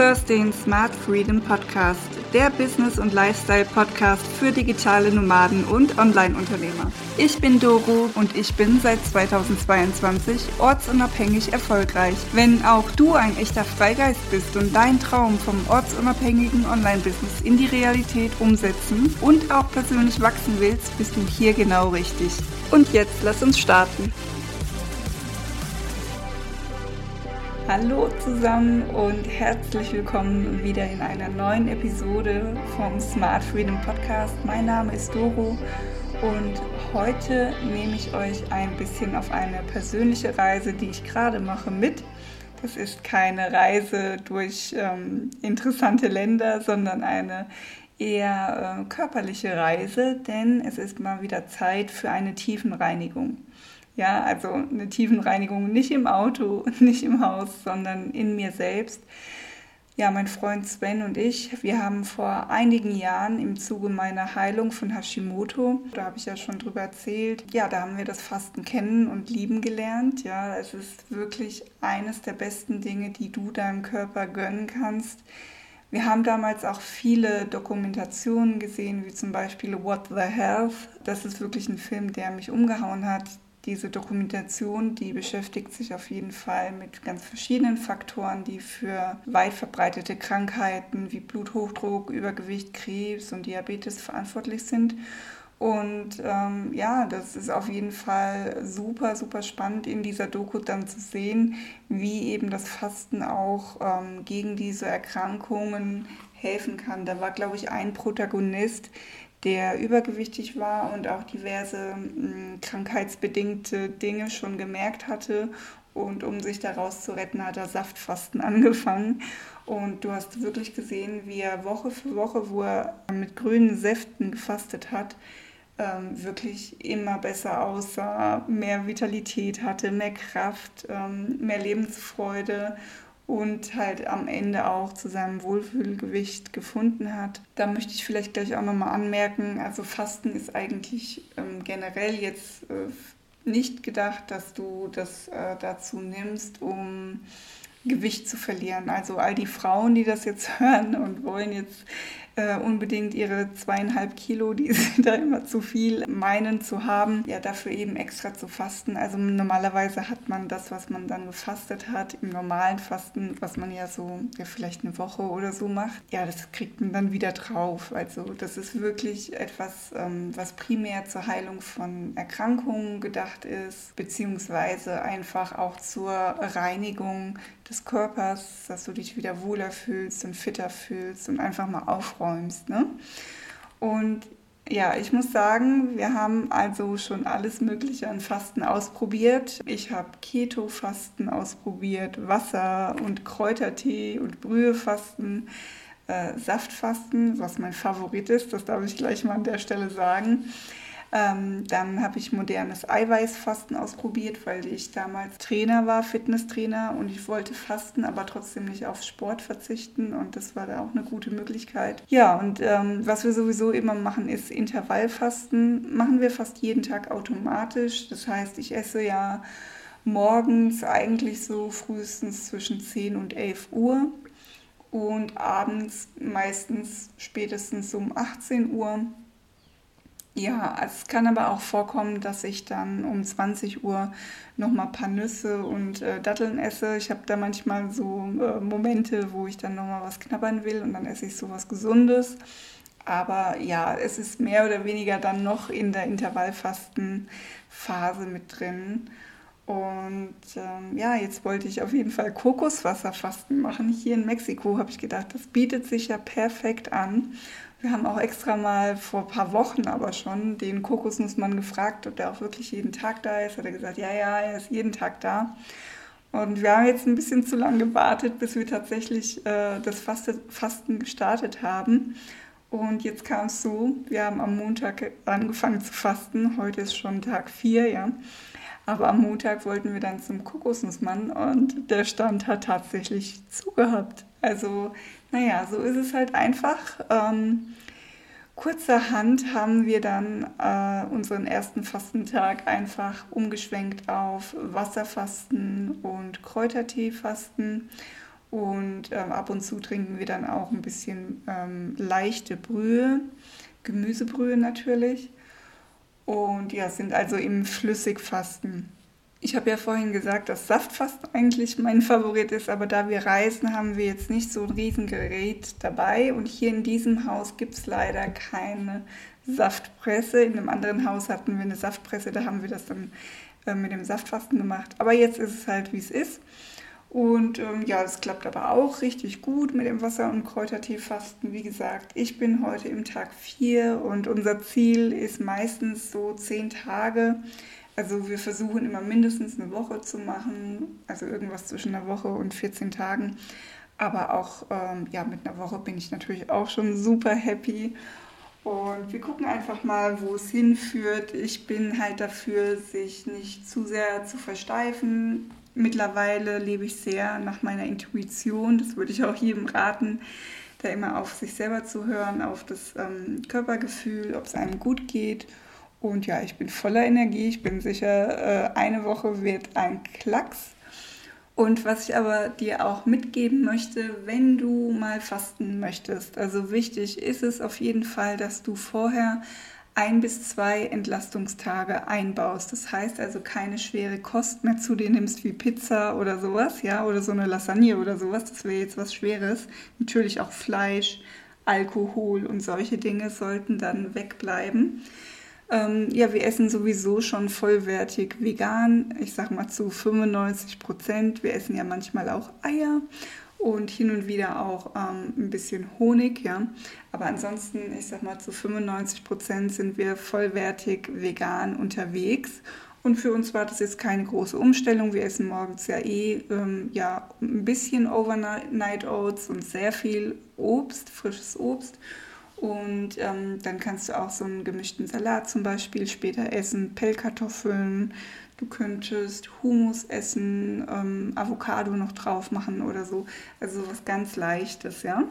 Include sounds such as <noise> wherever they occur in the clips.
hörst den Smart Freedom Podcast, der Business- und Lifestyle-Podcast für digitale Nomaden und Online-Unternehmer. Ich bin Doro und ich bin seit 2022 ortsunabhängig erfolgreich. Wenn auch du ein echter Freigeist bist und dein Traum vom ortsunabhängigen Online-Business in die Realität umsetzen und auch persönlich wachsen willst, bist du hier genau richtig. Und jetzt lass uns starten. Hallo zusammen und herzlich willkommen wieder in einer neuen Episode vom Smart Freedom Podcast. Mein Name ist Doro und heute nehme ich euch ein bisschen auf eine persönliche Reise, die ich gerade mache, mit. Das ist keine Reise durch ähm, interessante Länder, sondern eine eher äh, körperliche Reise, denn es ist mal wieder Zeit für eine Tiefenreinigung. Ja, also eine Tiefenreinigung nicht im Auto, <laughs> nicht im Haus, sondern in mir selbst. Ja, mein Freund Sven und ich, wir haben vor einigen Jahren im Zuge meiner Heilung von Hashimoto, da habe ich ja schon drüber erzählt, ja, da haben wir das Fasten kennen und lieben gelernt. Ja, es ist wirklich eines der besten Dinge, die du deinem Körper gönnen kannst. Wir haben damals auch viele Dokumentationen gesehen, wie zum Beispiel What the Health. Das ist wirklich ein Film, der mich umgehauen hat diese Dokumentation, die beschäftigt sich auf jeden Fall mit ganz verschiedenen Faktoren, die für weit verbreitete Krankheiten wie Bluthochdruck, Übergewicht, Krebs und Diabetes verantwortlich sind. Und ähm, ja, das ist auf jeden Fall super, super spannend in dieser Doku dann zu sehen, wie eben das Fasten auch ähm, gegen diese Erkrankungen helfen kann. Da war, glaube ich, ein Protagonist, der übergewichtig war und auch diverse mh, krankheitsbedingte Dinge schon gemerkt hatte. Und um sich daraus zu retten, hat er Saftfasten <laughs> angefangen. Und du hast wirklich gesehen, wie er Woche für Woche, wo er mit grünen Säften gefastet hat, ähm, wirklich immer besser aussah, mehr Vitalität hatte, mehr Kraft, ähm, mehr Lebensfreude und halt am Ende auch zu seinem Wohlfühlgewicht gefunden hat. Da möchte ich vielleicht gleich auch nochmal anmerken, also Fasten ist eigentlich ähm, generell jetzt äh, nicht gedacht, dass du das äh, dazu nimmst, um Gewicht zu verlieren. Also all die Frauen, die das jetzt <laughs> hören und wollen jetzt äh, unbedingt ihre zweieinhalb Kilo, die <laughs> sie da immer zu viel meinen zu haben, ja dafür eben extra zu fasten. Also normalerweise hat man das, was man dann gefastet hat, im normalen Fasten, was man ja so ja, vielleicht eine Woche oder so macht, ja, das kriegt man dann wieder drauf. Also das ist wirklich etwas, ähm, was primär zur Heilung von Erkrankungen gedacht ist, beziehungsweise einfach auch zur Reinigung des Körpers, dass du dich wieder wohler fühlst und fitter fühlst und einfach mal aufräumst. Ne? Und ja, ich muss sagen, wir haben also schon alles Mögliche an Fasten ausprobiert. Ich habe Keto-Fasten ausprobiert, Wasser- und Kräutertee und Brühefasten, äh, Saftfasten, was mein Favorit ist, das darf ich gleich mal an der Stelle sagen. Ähm, dann habe ich modernes Eiweißfasten ausprobiert, weil ich damals Trainer war, Fitnesstrainer und ich wollte fasten, aber trotzdem nicht auf Sport verzichten und das war da auch eine gute Möglichkeit. Ja, und ähm, was wir sowieso immer machen, ist Intervallfasten. Machen wir fast jeden Tag automatisch. Das heißt, ich esse ja morgens eigentlich so frühestens zwischen 10 und 11 Uhr und abends meistens spätestens um 18 Uhr. Ja, es kann aber auch vorkommen, dass ich dann um 20 Uhr noch mal ein paar Nüsse und äh, Datteln esse. Ich habe da manchmal so äh, Momente, wo ich dann noch mal was knabbern will und dann esse ich so was Gesundes. Aber ja, es ist mehr oder weniger dann noch in der Intervallfastenphase mit drin. Und ähm, ja, jetzt wollte ich auf jeden Fall Kokoswasserfasten machen. Hier in Mexiko habe ich gedacht, das bietet sich ja perfekt an. Wir haben auch extra mal vor ein paar Wochen aber schon den Kokosnussmann gefragt, ob der auch wirklich jeden Tag da ist. Hat er gesagt, ja, ja, er ist jeden Tag da. Und wir haben jetzt ein bisschen zu lange gewartet, bis wir tatsächlich äh, das Fasten gestartet haben. Und jetzt kam es so, wir haben am Montag angefangen zu fasten. Heute ist schon Tag 4, ja. Aber am Montag wollten wir dann zum Kokosnussmann und der Stand hat tatsächlich zugehabt. Also, naja, so ist es halt einfach. Ähm, kurzerhand haben wir dann äh, unseren ersten Fastentag einfach umgeschwenkt auf Wasserfasten und Kräuterteefasten. Und ähm, ab und zu trinken wir dann auch ein bisschen ähm, leichte Brühe, Gemüsebrühe natürlich. Und ja, sind also im Flüssigfasten. Ich habe ja vorhin gesagt, dass Saftfasten eigentlich mein <laughs> Favorit ist, aber da wir reisen, haben wir jetzt nicht so ein Riesengerät dabei. Und hier in diesem Haus gibt es leider keine Saftpresse. In einem anderen Haus hatten wir eine Saftpresse, da haben wir das dann äh, mit dem Saftfasten gemacht. Aber jetzt ist es halt, wie es ist. Und ähm, ja, es klappt aber auch richtig gut mit dem Wasser- und Kräuterteefasten. Wie gesagt, ich bin heute im Tag 4 und unser Ziel ist meistens so 10 Tage. Also wir versuchen immer mindestens eine Woche zu machen, also irgendwas zwischen einer Woche und 14 Tagen. Aber auch ähm, ja, mit einer Woche bin ich natürlich auch schon super happy. Und wir gucken einfach mal, wo es hinführt. Ich bin halt dafür, sich nicht zu sehr zu versteifen mittlerweile lebe ich sehr nach meiner Intuition. Das würde ich auch jedem raten, da immer auf sich selber zu hören, auf das ähm, Körpergefühl, ob es einem gut geht. Und ja, ich bin voller Energie. Ich bin sicher, äh, eine Woche wird ein Klacks. Und was ich aber dir auch mitgeben möchte, wenn du mal fasten möchtest, also wichtig ist es auf jeden Fall, dass du vorher ein bis zwei Entlastungstage einbaust. Das heißt also keine schwere Kost mehr zu dir nimmst wie Pizza oder sowas, ja, oder so eine Lasagne oder sowas. Das wäre jetzt was Schweres. Natürlich auch Fleisch, Alkohol und solche Dinge sollten dann wegbleiben. Ähm, ja, wir essen sowieso schon vollwertig vegan. Ich sag mal zu 95 Prozent. Wir essen ja manchmal auch Eier und hin und wieder auch ähm, ein bisschen Honig, ja. Aber ansonsten, ich sag mal, zu 95 Prozent sind wir vollwertig vegan unterwegs. Und für uns war das jetzt keine große Umstellung. Wir essen morgens ja eh ähm, ja, ein bisschen Overnight Oats und sehr viel Obst, frisches Obst. Und ähm, dann kannst du auch so einen gemischten Salat zum Beispiel später essen, Pellkartoffeln, Du könntest Hummus essen, ähm, Avocado noch drauf machen oder so. Also was ganz Leichtes, ja.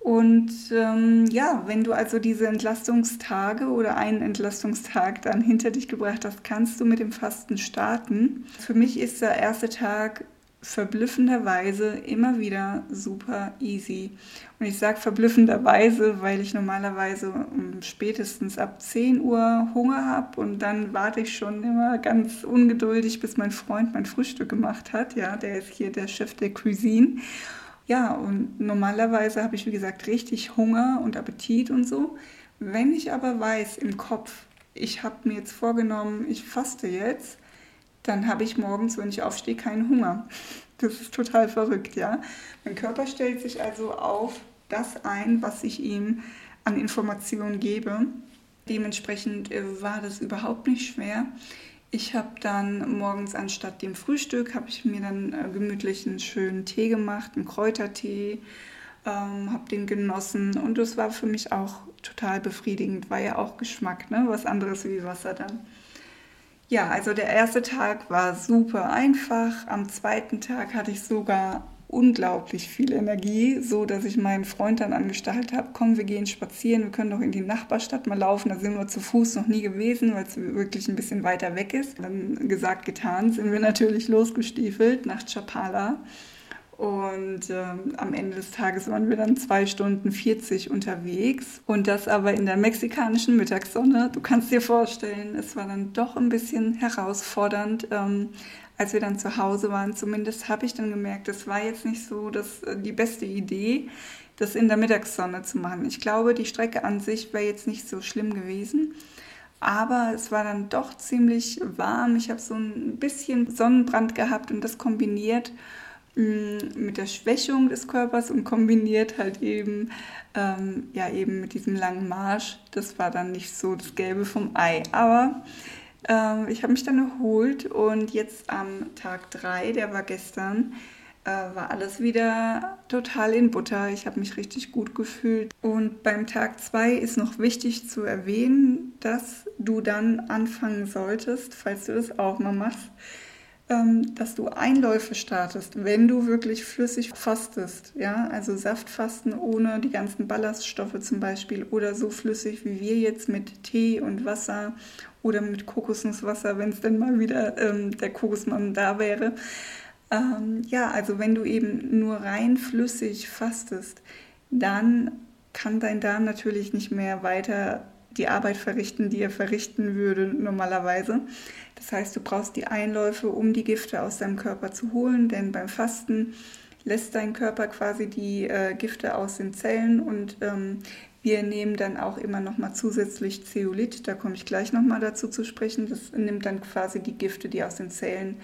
Und ähm, ja, wenn du also diese Entlastungstage oder einen Entlastungstag dann hinter dich gebracht hast, kannst du mit dem Fasten starten. Für mich ist der erste Tag verblüffenderweise immer wieder super easy. Und ich sage verblüffenderweise, weil ich normalerweise spätestens ab 10 Uhr Hunger habe und dann warte ich schon immer ganz ungeduldig, bis mein Freund mein Frühstück gemacht hat. Ja, der ist hier der Chef der Cuisine. Ja, und normalerweise habe ich, wie gesagt, richtig Hunger und Appetit und so. Wenn ich aber weiß im Kopf, ich habe mir jetzt vorgenommen, ich faste jetzt, dann habe ich morgens, wenn ich aufstehe, keinen Hunger. Das ist total verrückt, ja. Mein Körper stellt sich also auf das ein, was ich ihm an Informationen gebe. Dementsprechend äh, war das überhaupt nicht schwer. Ich habe dann morgens anstatt dem Frühstück, habe ich mir dann äh, gemütlich einen schönen Tee gemacht, einen Kräutertee, ähm, habe den genossen und das war für mich auch total befriedigend, war ja auch Geschmack, ne? was anderes wie Wasser dann. Ja, also der erste Tag war super einfach. Am zweiten Tag hatte ich sogar unglaublich viel Energie, so dass ich meinen Freund dann angestachelt habe, komm, wir gehen spazieren, wir können doch in die Nachbarstadt mal laufen, da sind wir zu Fuß noch nie gewesen, weil es wirklich ein bisschen weiter weg ist. Dann gesagt, getan, sind wir natürlich losgestiefelt nach Chapala und ähm, am Ende des Tages waren wir dann zwei Stunden 40 unterwegs. Und das aber in der mexikanischen Mittagssonne. Du kannst dir vorstellen, es war dann doch ein bisschen herausfordernd. Ähm, als wir dann zu Hause waren, zumindest habe ich dann gemerkt, es war jetzt nicht so das, äh, die beste Idee, das in der Mittagssonne zu machen. Ich glaube, die Strecke an sich wäre jetzt nicht so schlimm gewesen. Aber es war dann doch ziemlich warm. Ich habe so ein bisschen Sonnenbrand gehabt und das kombiniert mit der Schwächung des Körpers und kombiniert halt eben, ähm, ja, eben mit diesem langen Marsch. Das war dann nicht so das Gelbe vom Ei. Aber ähm, ich habe mich dann erholt und jetzt am Tag 3, der war gestern, äh, war alles wieder total in Butter. Ich habe mich richtig gut gefühlt. Und beim Tag 2 ist noch wichtig zu erwähnen, dass du dann anfangen solltest, falls du das auch mal machst, dass du Einläufe startest, wenn du wirklich flüssig fastest, ja, also Saftfasten ohne die ganzen Ballaststoffe zum Beispiel oder so flüssig wie wir jetzt mit Tee und Wasser oder mit Kokosnusswasser, wenn es denn mal wieder ähm, der Kokosmann da wäre. Ähm, ja, also wenn du eben nur rein flüssig fastest, dann kann dein Darm natürlich nicht mehr weiter die Arbeit verrichten, die er verrichten würde normalerweise. Das heißt, du brauchst die Einläufe, um die Gifte aus deinem Körper zu holen, denn beim Fasten lässt dein Körper quasi die äh, Gifte aus den Zellen und ähm, wir nehmen dann auch immer noch mal zusätzlich Zeolit, da komme ich gleich noch mal dazu zu sprechen. Das nimmt dann quasi die Gifte, die aus den Zellen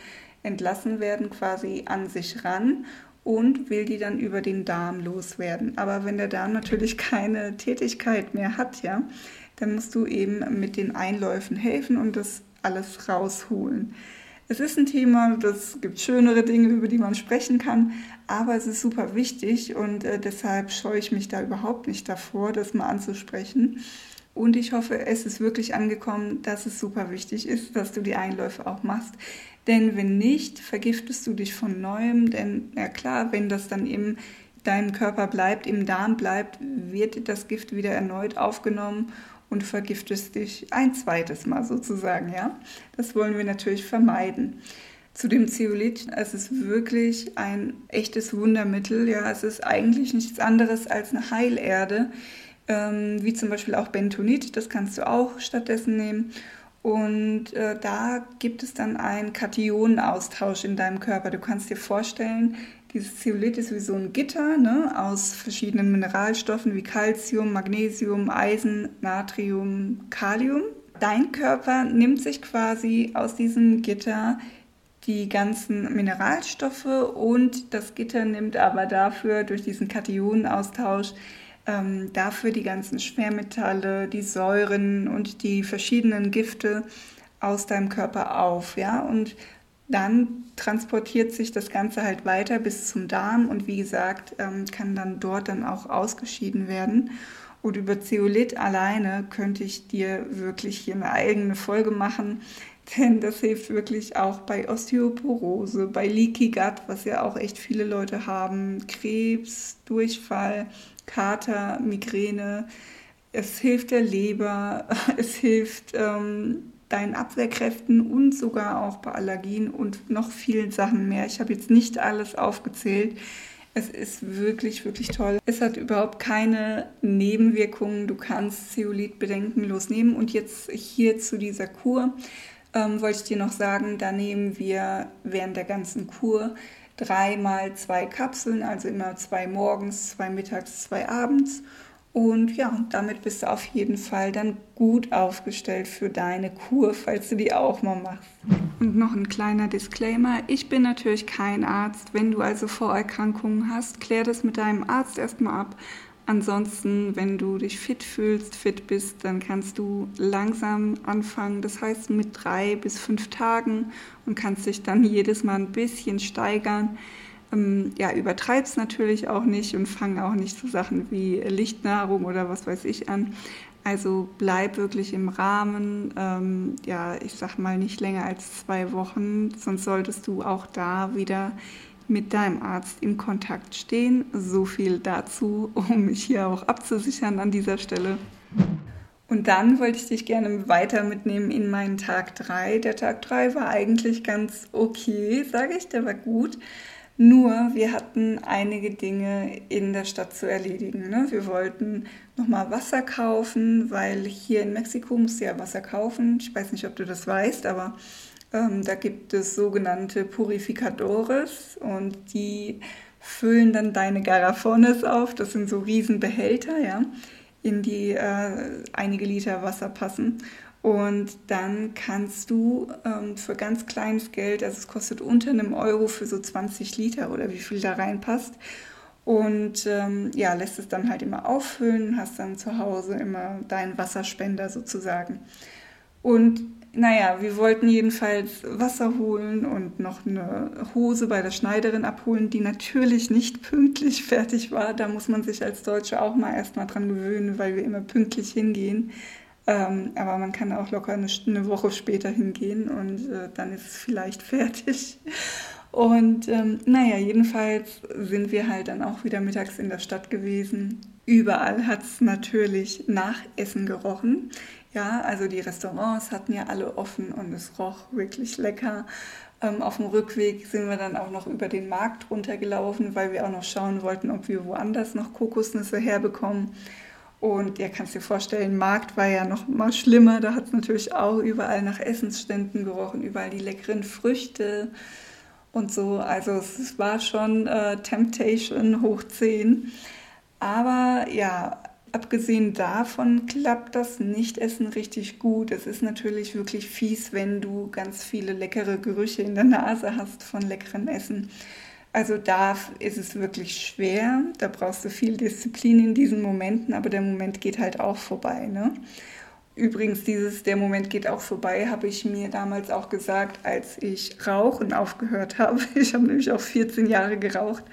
entlassen werden, quasi an sich ran und will die dann über den Darm loswerden. Aber wenn der Darm natürlich <laughs> keine Tätigkeit mehr hat, ja, dann musst du eben mit den Einläufen helfen und das alles rausholen. Es ist ein Thema, das gibt schönere Dinge, über die man sprechen kann, aber es ist super wichtig und äh, deshalb scheue ich mich da überhaupt nicht davor, das mal anzusprechen. Und ich hoffe, es ist wirklich angekommen, dass es super wichtig ist, dass du die Einläufe auch machst. Denn wenn nicht, vergiftest du dich von neuem. Denn ja klar, wenn das dann im deinem Körper bleibt, im Darm bleibt, wird das Gift wieder erneut aufgenommen und vergiftest dich ein zweites Mal sozusagen, ja. Das wollen wir natürlich vermeiden. Zu dem Zeolit, es ist wirklich ein echtes Wundermittel, ja. Es ist eigentlich nichts anderes als eine Heilerde, ähm, wie zum Beispiel auch Bentonit, das kannst du auch stattdessen nehmen. Und äh, da gibt es dann einen Kationenaustausch in deinem Körper. Du kannst dir vorstellen, dieses Zeolit ist wie so ein Gitter ne, aus verschiedenen Mineralstoffen wie Calcium, Magnesium, Eisen, Natrium, Kalium. Dein Körper nimmt sich quasi aus diesem Gitter die ganzen Mineralstoffe und das Gitter nimmt aber dafür durch diesen Kationenaustausch ähm, dafür die ganzen Schwermetalle, die Säuren und die verschiedenen Gifte aus deinem Körper auf. Ja? Und dann transportiert sich das Ganze halt weiter bis zum Darm und wie gesagt, ähm, kann dann dort dann auch ausgeschieden werden. Und über Zeolit alleine könnte ich dir wirklich hier eine eigene Folge machen, <laughs> denn das hilft wirklich auch bei Osteoporose, bei Leaky Gut, was ja auch echt viele Leute haben, Krebs, Durchfall, Kater, Migräne. Es hilft der Leber, <laughs> es hilft ähm, deinen Abwehrkräften und sogar auch bei Allergien und noch vielen Sachen mehr. Ich habe jetzt nicht alles aufgezählt. Es ist wirklich, wirklich toll. Es hat überhaupt keine Nebenwirkungen. Du kannst Zeolit bedenkenlos nehmen. Und jetzt hier zu dieser Kur ähm, wollte ich dir noch sagen, da nehmen wir während der ganzen Kur dreimal zwei Kapseln, also immer zwei morgens, zwei mittags, zwei abends. Und ja, damit bist du auf jeden Fall dann gut aufgestellt für deine Kur, falls du die auch mal machst. Und noch ein kleiner Disclaimer. Ich bin natürlich kein Arzt. Wenn du also Vorerkrankungen hast, klär das mit deinem Arzt erstmal ab. Ansonsten, wenn du dich fit fühlst, fit bist, dann kannst du langsam anfangen. Das heißt mit drei bis fünf Tagen und kannst dich dann jedes Mal ein bisschen steigern. Ähm, ja, übertreib's natürlich auch nicht und fang auch nicht so Sachen wie Lichtnahrung oder was weiß ich an. Also bleib wirklich im Rahmen, ähm, ja, ich sag mal nicht länger als zwei Wochen, sonst solltest du auch da wieder mit deinem Arzt im Kontakt stehen. So viel dazu, um mich hier auch abzusichern an dieser Stelle. Und dann wollte ich dich gerne weiter mitnehmen in meinen Tag 3. Der Tag 3 war eigentlich ganz okay, sage ich, der war gut. Nur wir hatten einige Dinge in der Stadt zu erledigen. Ne? Wir wollten nochmal Wasser kaufen, weil hier in Mexiko musst du ja Wasser kaufen. Ich weiß nicht, ob du das weißt, aber ähm, da gibt es sogenannte Purificadores und die füllen dann deine Garafones auf. Das sind so Riesenbehälter, ja, in die äh, einige Liter Wasser passen. Und dann kannst du ähm, für ganz kleines Geld, also es kostet unter einem Euro für so 20 Liter oder wie viel da reinpasst. Und ähm, ja, lässt es dann halt immer auffüllen, hast dann zu Hause immer deinen Wasserspender sozusagen. Und naja, wir wollten jedenfalls Wasser holen und noch eine Hose bei der Schneiderin abholen, die natürlich nicht pünktlich fertig war. Da muss man sich als Deutsche auch mal erstmal dran gewöhnen, weil wir immer pünktlich hingehen. Ähm, aber man kann auch locker eine, eine Woche später hingehen und äh, dann ist es vielleicht <laughs> fertig. Und ähm, naja, jedenfalls sind wir halt dann auch wieder mittags in der Stadt gewesen. Überall hat es natürlich nach Essen gerochen. Ja, also die Restaurants hatten ja alle offen und es roch wirklich lecker. Ähm, auf dem Rückweg sind wir dann auch noch über den Markt runtergelaufen, weil wir auch noch schauen wollten, ob wir woanders noch Kokosnüsse herbekommen. Und ihr kannst dir vorstellen, Markt war ja noch mal schlimmer. Da hat es natürlich auch überall nach Essensständen gerochen, überall die leckeren Früchte und so. Also es war schon äh, Temptation hoch 10. Aber ja, abgesehen davon klappt das Nichtessen richtig gut. Es ist natürlich wirklich fies, wenn du ganz viele leckere Gerüche in der Nase hast von leckerem Essen. Also da ist es wirklich schwer, da brauchst du viel Disziplin in diesen Momenten, aber der Moment geht halt auch vorbei. Ne? Übrigens, dieses Der Moment geht auch vorbei, habe ich mir damals auch gesagt, als ich Rauchen aufgehört <laughs> habe. Ich habe nämlich auch 14 Jahre geraucht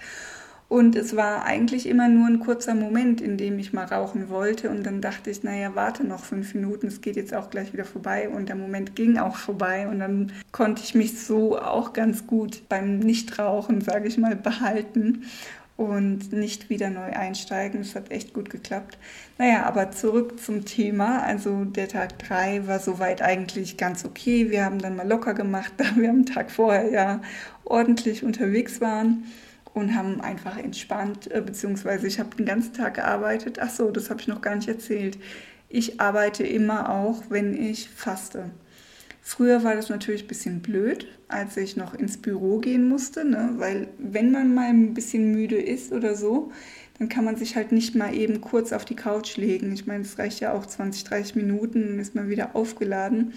und es war eigentlich immer nur ein kurzer Moment, in dem ich mal rauchen wollte. Und dann dachte ich, naja, warte noch fünf Minuten, es geht jetzt auch gleich wieder vorbei. Und der Moment ging auch vorbei. Und dann konnte ich mich so auch ganz gut beim Nichtrauchen, sage ich mal, behalten und nicht wieder neu einsteigen. Das hat echt gut geklappt. Naja, aber zurück zum Thema. Also der Tag 3 war soweit eigentlich ganz okay. Wir haben dann mal locker gemacht, <laughs> da wir am Tag vorher ja ordentlich unterwegs waren und haben einfach entspannt, äh, beziehungsweise ich habe den ganzen Tag gearbeitet. Ach so, das habe ich noch gar nicht erzählt. Ich arbeite immer auch, wenn ich faste. Früher war das natürlich ein bisschen blöd, als ich noch ins Büro gehen musste, ne? weil wenn man mal ein bisschen müde ist oder so, dann kann man sich halt nicht mal eben kurz auf die Couch legen. Ich meine, es reicht ja auch 20, 30 Minuten, dann ist man wieder aufgeladen.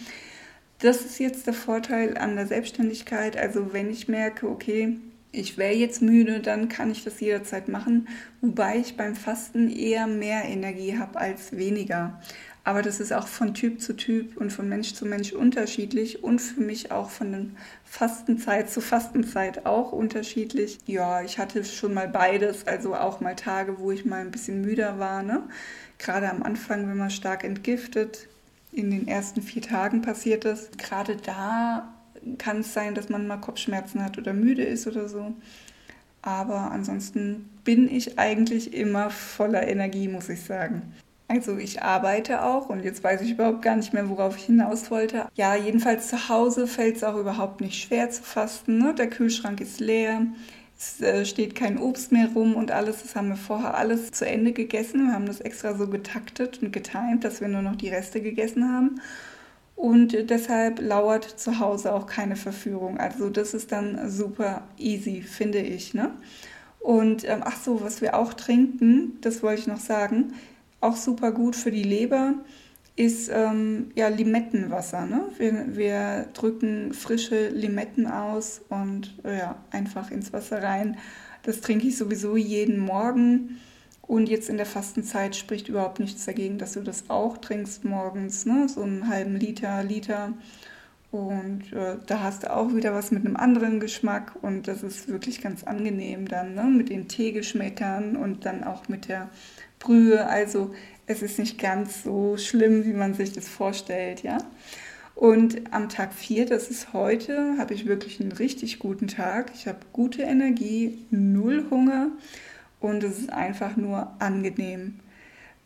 Das ist jetzt der Vorteil an der Selbstständigkeit. Also wenn ich merke, okay, ich wäre jetzt müde, dann kann ich das jederzeit machen, wobei ich beim Fasten eher mehr Energie habe als weniger. Aber das ist auch von Typ zu Typ und von Mensch zu Mensch unterschiedlich und für mich auch von Fastenzeit zu Fastenzeit auch unterschiedlich. Ja, ich hatte schon mal beides, also auch mal Tage, wo ich mal ein bisschen müder war. Ne? Gerade am Anfang, wenn man stark entgiftet, in den ersten vier Tagen passiert das. Gerade da kann es sein, dass man mal Kopfschmerzen hat oder müde ist oder so. Aber ansonsten bin ich eigentlich immer voller Energie, muss ich sagen. Also ich arbeite auch und jetzt weiß ich überhaupt gar nicht mehr, worauf ich hinaus wollte. Ja, jedenfalls zu Hause fällt es auch überhaupt nicht schwer zu fasten. Ne? Der Kühlschrank ist leer, es äh, steht kein Obst mehr rum und alles. Das haben wir vorher alles zu Ende gegessen. Wir haben das extra so getaktet und getimt, dass wir nur noch die Reste gegessen haben. Und deshalb lauert zu Hause auch keine Verführung. Also das ist dann super easy, finde ich. Ne? Und ähm, ach so, was wir auch trinken, das wollte ich noch sagen, auch super gut für die Leber ist ähm, ja Limettenwasser. Ne? Wir, wir drücken frische Limetten aus und ja, einfach ins Wasser rein. Das trinke ich sowieso jeden Morgen. Und jetzt in der Fastenzeit spricht überhaupt nichts dagegen, dass du das auch trinkst morgens, ne? so einen halben Liter, Liter. Und äh, da hast du auch wieder was mit einem anderen Geschmack und das ist wirklich ganz angenehm dann ne? mit den Teegeschmäckern und dann auch mit der Brühe. Also es ist nicht ganz so schlimm, wie man sich das vorstellt, ja. Und am Tag 4, das ist heute, habe ich wirklich einen richtig guten Tag. Ich habe gute Energie, null Hunger und es ist einfach nur angenehm.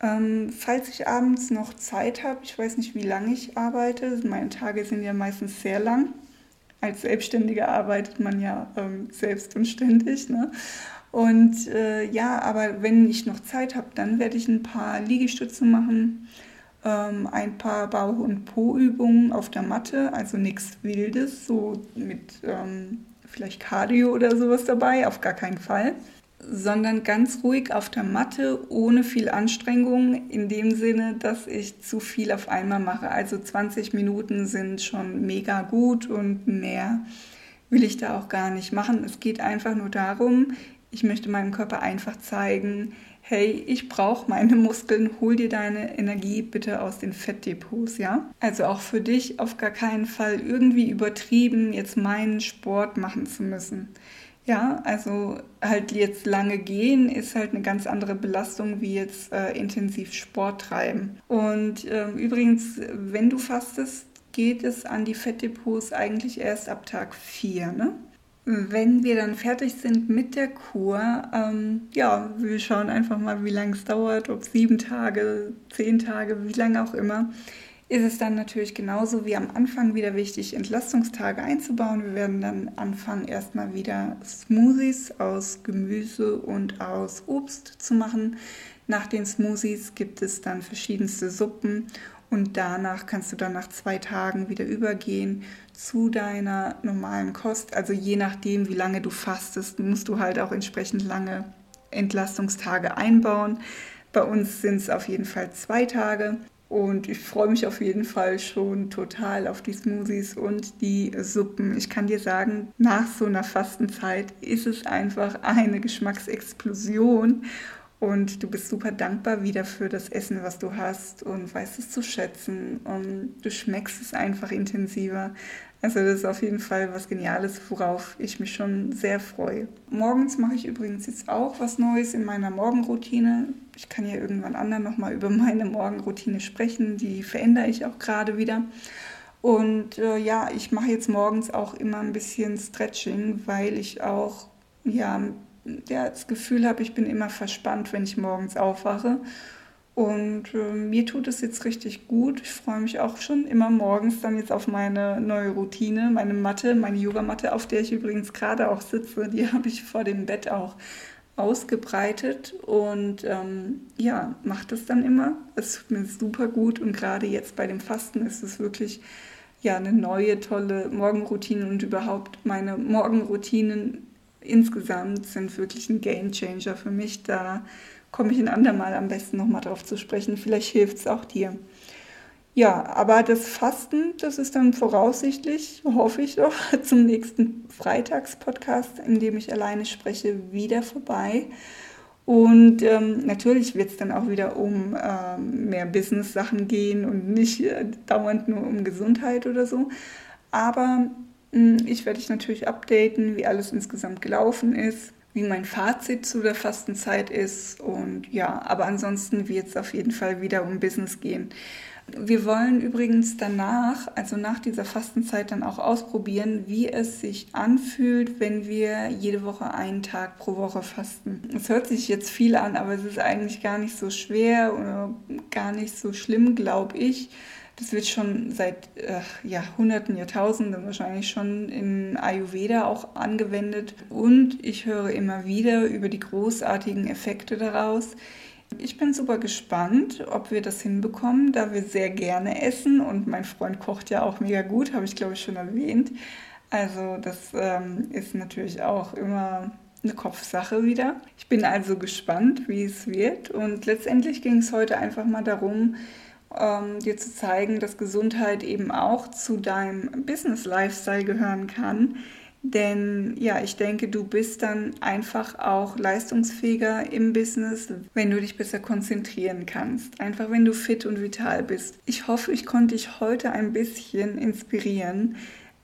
Ähm, falls ich abends noch Zeit habe, ich weiß nicht, wie lange ich arbeite, meine Tage sind ja meistens sehr lang. Als Selbstständiger arbeitet man ja ähm, selbst und ständig. Ne? Und äh, ja, aber wenn ich noch Zeit habe, dann werde ich ein paar Liegestütze machen, ähm, ein paar Bauch- und Po-Übungen auf der Matte, also nichts Wildes, so mit ähm, vielleicht Cardio oder sowas dabei, auf gar keinen Fall sondern ganz ruhig auf der Matte, ohne viel Anstrengung, in dem Sinne, dass ich zu viel auf einmal mache. Also 20 Minuten sind schon mega gut und mehr will ich da auch gar nicht machen. Es geht einfach nur darum, ich möchte meinem Körper einfach zeigen, hey, ich brauche meine Muskeln, hol dir deine Energie bitte aus den Fettdepots, ja? Also auch für dich auf gar keinen Fall irgendwie übertrieben, jetzt meinen Sport machen zu müssen. Ja, also halt jetzt lange gehen ist halt eine ganz andere Belastung wie jetzt äh, intensiv Sport treiben. Und äh, übrigens, wenn du fastest, geht es an die Fettdepots eigentlich erst ab Tag 4. Ne? Wenn wir dann fertig sind mit der Kur, ähm, ja, wir schauen einfach mal, wie lange es dauert, ob sieben Tage, zehn Tage, wie lange auch immer. Ist es dann natürlich genauso wie am Anfang wieder wichtig, Entlastungstage einzubauen. Wir werden dann anfangen, erstmal wieder Smoothies aus Gemüse und aus Obst zu machen. Nach den Smoothies gibt es dann verschiedenste Suppen und danach kannst du dann nach zwei Tagen wieder übergehen zu deiner normalen Kost. Also je nachdem, wie lange du fastest, musst du halt auch entsprechend lange Entlastungstage einbauen. Bei uns sind es auf jeden Fall zwei Tage. Und ich freue mich auf jeden Fall schon total auf die Smoothies und die Suppen. Ich kann dir sagen, nach so einer Fastenzeit ist es einfach eine Geschmacksexplosion. Und du bist super dankbar wieder für das Essen, was du hast und weißt es zu schätzen. Und du schmeckst es einfach intensiver. Also das ist auf jeden Fall was Geniales, worauf ich mich schon sehr freue. Morgens mache ich übrigens jetzt auch was Neues in meiner Morgenroutine. Ich kann ja irgendwann anderen nochmal über meine Morgenroutine sprechen. Die verändere ich auch gerade wieder. Und äh, ja, ich mache jetzt morgens auch immer ein bisschen Stretching, weil ich auch ja, ja das Gefühl habe, ich bin immer verspannt, wenn ich morgens aufwache. Und äh, mir tut es jetzt richtig gut. Ich freue mich auch schon immer morgens dann jetzt auf meine neue Routine, meine Matte, meine Yogamatte, auf der ich übrigens gerade auch sitze. Die <laughs> habe ich vor dem Bett auch ausgebreitet und ähm, ja, mache das dann immer. Es tut mir super gut und gerade jetzt bei dem Fasten ist es wirklich ja eine neue tolle Morgenroutine und überhaupt meine Morgenroutinen insgesamt sind wirklich ein Game Changer für mich. Da komme ich ein andermal am besten nochmal drauf zu sprechen. Vielleicht hilft es auch dir. Ja, aber das Fasten, das ist dann voraussichtlich, hoffe ich doch, <laughs> zum nächsten Freitagspodcast, in dem ich alleine spreche, wieder vorbei. Und ähm, natürlich wird es dann auch wieder um ähm, mehr Business-Sachen gehen und nicht äh, dauernd nur um Gesundheit oder so. Aber ich werde dich natürlich updaten, wie alles insgesamt gelaufen ist wie mein Fazit zu der Fastenzeit ist. Und ja, aber ansonsten wird es auf jeden Fall wieder um Business gehen. Wir wollen übrigens danach, also nach dieser Fastenzeit, dann auch ausprobieren, wie es sich anfühlt, wenn wir jede Woche einen Tag pro Woche fasten. Es hört sich jetzt viel an, aber es ist eigentlich gar nicht so schwer oder gar nicht so schlimm, glaube ich. Das wird schon seit äh, Jahrhunderten, Jahrtausenden wahrscheinlich schon in Ayurveda auch angewendet. Und ich höre immer wieder über die großartigen Effekte daraus. Ich bin super gespannt, ob wir das hinbekommen, da wir sehr gerne essen und mein Freund kocht ja auch mega gut, habe ich glaube ich schon erwähnt. Also das ähm, ist natürlich auch immer eine Kopfsache wieder. Ich bin also gespannt, wie es wird und letztendlich ging es heute einfach mal darum, ähm, dir zu zeigen, dass Gesundheit eben auch zu deinem Business-Lifestyle gehören kann. Denn ja, ich denke, du bist dann einfach auch leistungsfähiger im Business, wenn du dich besser konzentrieren kannst. Einfach wenn du fit und vital bist. Ich hoffe, ich konnte dich heute ein bisschen inspirieren.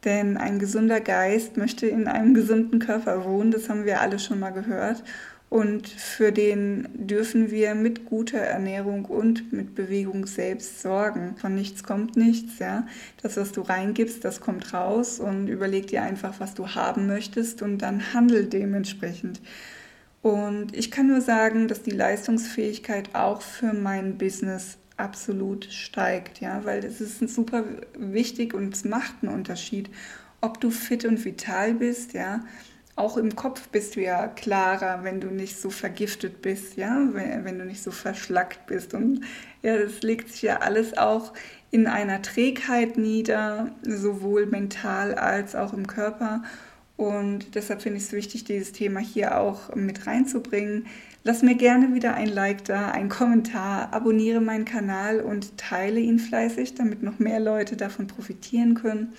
Denn ein gesunder Geist möchte in einem gesunden Körper wohnen, das haben wir alle schon mal gehört. Und für den dürfen wir mit guter Ernährung und mit Bewegung selbst sorgen. Von nichts kommt nichts, ja. Das, was du reingibst, das kommt raus und überleg dir einfach, was du haben möchtest und dann handel dementsprechend. Und ich kann nur sagen, dass die Leistungsfähigkeit auch für mein Business absolut steigt, ja, weil es ist super wichtig und es macht einen Unterschied, ob du fit und vital bist, ja auch im Kopf bist du ja klarer, wenn du nicht so vergiftet bist, ja, wenn, wenn, du nicht so verschlackt bist. Und ja, das legt sich ja alles auch in einer Trägheit nieder, sowohl mental als auch im Körper. Und deshalb finde ich es wichtig, dieses Thema hier auch mit reinzubringen. Lass mir gerne wieder ein Like da, ein Kommentar, abonniere meinen Kanal und teile ihn fleißig, damit noch mehr Leute davon profitieren können.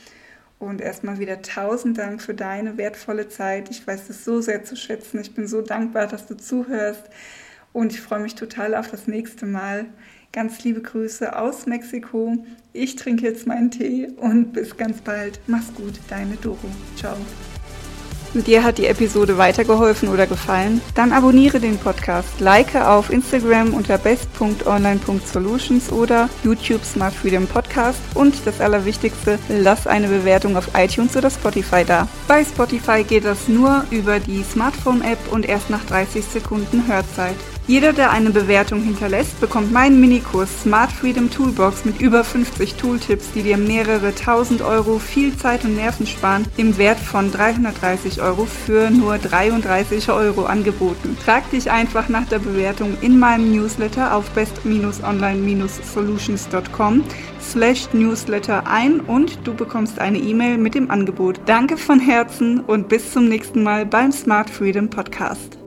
Und erstmal wieder tausend Dank für deine wertvolle Zeit. Ich weiß es so sehr zu schätzen. Ich bin so dankbar, dass du zuhörst. Und ich freue mich total auf das nächste Mal. Ganz liebe Grüße aus Mexiko. Ich trinke jetzt meinen Tee und bis ganz bald. Mach's gut, deine Doro. Ciao. Dir hat die Episode weitergeholfen oder gefallen? Dann abonniere den Podcast, like auf Instagram unter best.online.solutions oder YouTube Smart Freedom Podcast und das Allerwichtigste, lass eine Bewertung auf iTunes oder Spotify da. Bei Spotify geht das nur über die Smartphone-App und erst nach 30 Sekunden Hörzeit. Jeder, der eine Bewertung hinterlässt, bekommt meinen Minikurs Smart Freedom Toolbox mit über 50 Tooltips, die dir mehrere tausend Euro viel Zeit und Nerven sparen, im Wert von 330 Euro für nur 33 Euro angeboten. Trag dich einfach nach der Bewertung in meinem Newsletter auf best-online-solutions.com slash newsletter ein und du bekommst eine E-Mail mit dem Angebot. Danke von Herzen und bis zum nächsten Mal beim Smart Freedom Podcast.